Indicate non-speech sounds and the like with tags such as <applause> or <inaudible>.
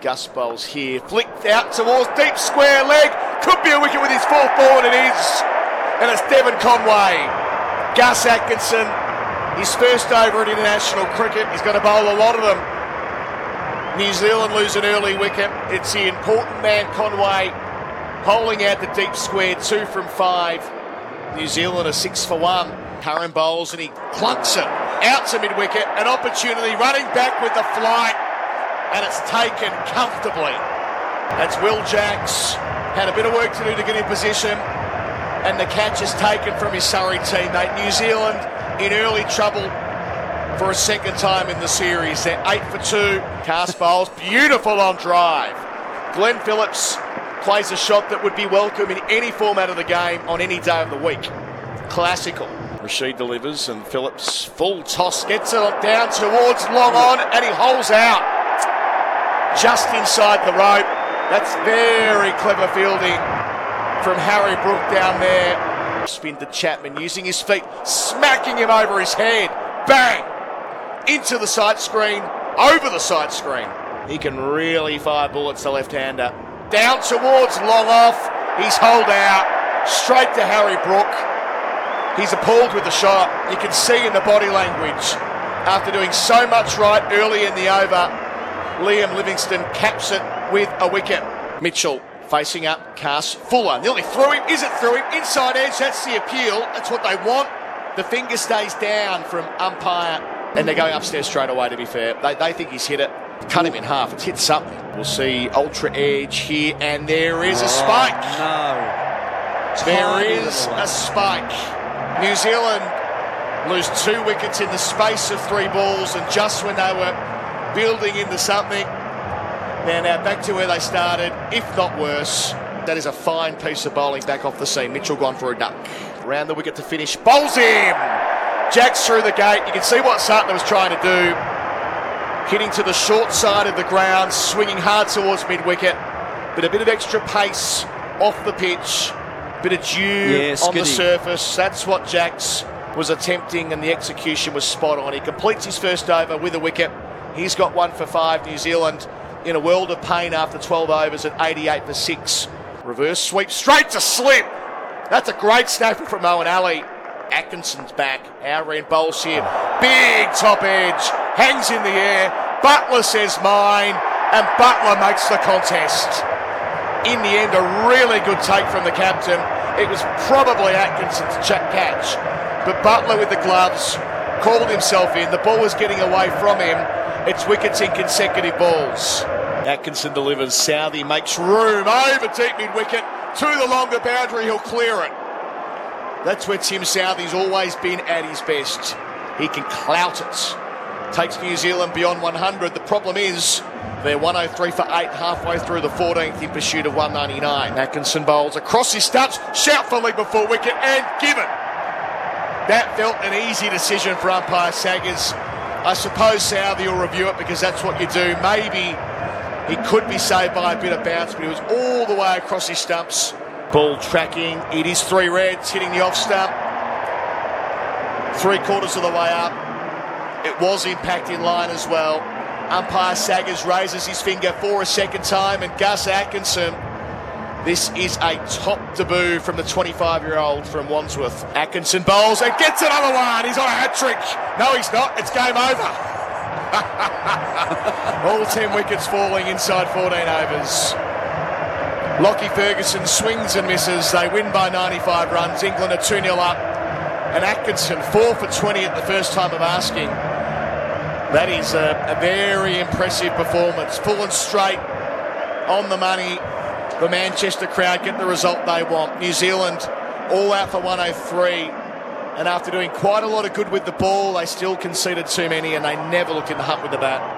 Gus bowls here, flicked out towards deep square leg. Could be a wicket with his fourth ball, and it is. And it's Devon Conway. Gus Atkinson, his first over at international cricket. He's going to bowl a lot of them. New Zealand lose an early wicket. It's the important man Conway holding out the deep square, two from five. New Zealand are six for one. Curran bowls and he clunks it out to mid wicket. An opportunity running back with the flight and it's taken comfortably. That's Will Jacks. Had a bit of work to do to get in position, and the catch is taken from his Surrey teammate. New Zealand in early trouble for a second time in the series. They're eight for two. Carse bowls, beautiful on drive. Glenn Phillips plays a shot that would be welcome in any format of the game on any day of the week. Classical. Rashid delivers and Phillips full toss gets it down towards long on and he holds out just inside the rope. That's very clever fielding from Harry Brook down there. Spin to Chapman using his feet, smacking him over his head. Bang! Into the side screen, over the side screen. He can really fire bullets, the left hander. Down towards long off. He's holed out. Straight to Harry Brook. He's appalled with the shot. You can see in the body language after doing so much right early in the over Liam Livingstone caps it with a wicket. Mitchell facing up, Carse Fuller. Nearly through him. Is it through him? Inside edge. That's the appeal. That's what they want. The finger stays down from umpire. And they're going upstairs straight away, to be fair. They, they think he's hit it. Cut him in half. It's hit something. We'll see ultra edge here. And there is a oh, spike. no. There is a spike. New Zealand lose two wickets in the space of three balls. And just when they were building into something. Now, now back to where they started, if not worse. That is a fine piece of bowling back off the seam. Mitchell gone for a duck. Round the wicket to finish. Bowls him! Jacks through the gate. You can see what Santner was trying to do. Hitting to the short side of the ground, swinging hard towards mid wicket. But a bit of extra pace off the pitch. Bit of dew yeah, on the surface. That's what Jacks was attempting, and the execution was spot on. He completes his first over with a wicket. He's got one for five. New Zealand in a world of pain after 12 overs at 88 for six. Reverse sweep straight to slip. That's a great snapper from Moeen Ali. Atkinson's back. Our end bowls here. Big top edge. Hangs in the air. Buttler says mine. And Buttler makes the contest. In the end, a really good take from the captain. It was probably Atkinson's check catch. But Buttler with the gloves called himself in. The ball was getting away from him it's wickets in consecutive balls. Atkinson delivers. Southee makes room over deep mid wicket to the longer boundary. He'll clear it. That's where Tim Southee's always been at his best. He can clout it. Takes New Zealand beyond 100. The problem is they're 103 for 8 halfway through the 14th in pursuit of 199. Atkinson bowls across his stumps. Shout for leg before wicket and given. That felt an easy decision for umpire Saggers. I suppose Southee will review it because that's what you do. Maybe he could be saved by a bit of bounce, but he was all the way across his stumps. Ball tracking. It is three reds hitting the off stump. Three quarters of the way up. It was impact in line as well. Umpire Saggers raises his finger for a second time, and Gus Atkinson this is a top debut from the 25 year old from Wandsworth. Atkinson bowls and gets another one. He's on a hat trick. No, he's not. It's game over. <laughs> All 10 wickets falling inside 14 overs. Lockie Ferguson swings and misses. They win by 95 runs. England are 2 0 up. And Atkinson 4 for 20 at the first time of asking. That is a, a very impressive performance. Full and straight on the money the Manchester crowd get the result they want. New Zealand all out for 103. And after doing quite a lot of good with the ball, they still conceded too many and they never look in the hunt with the bat.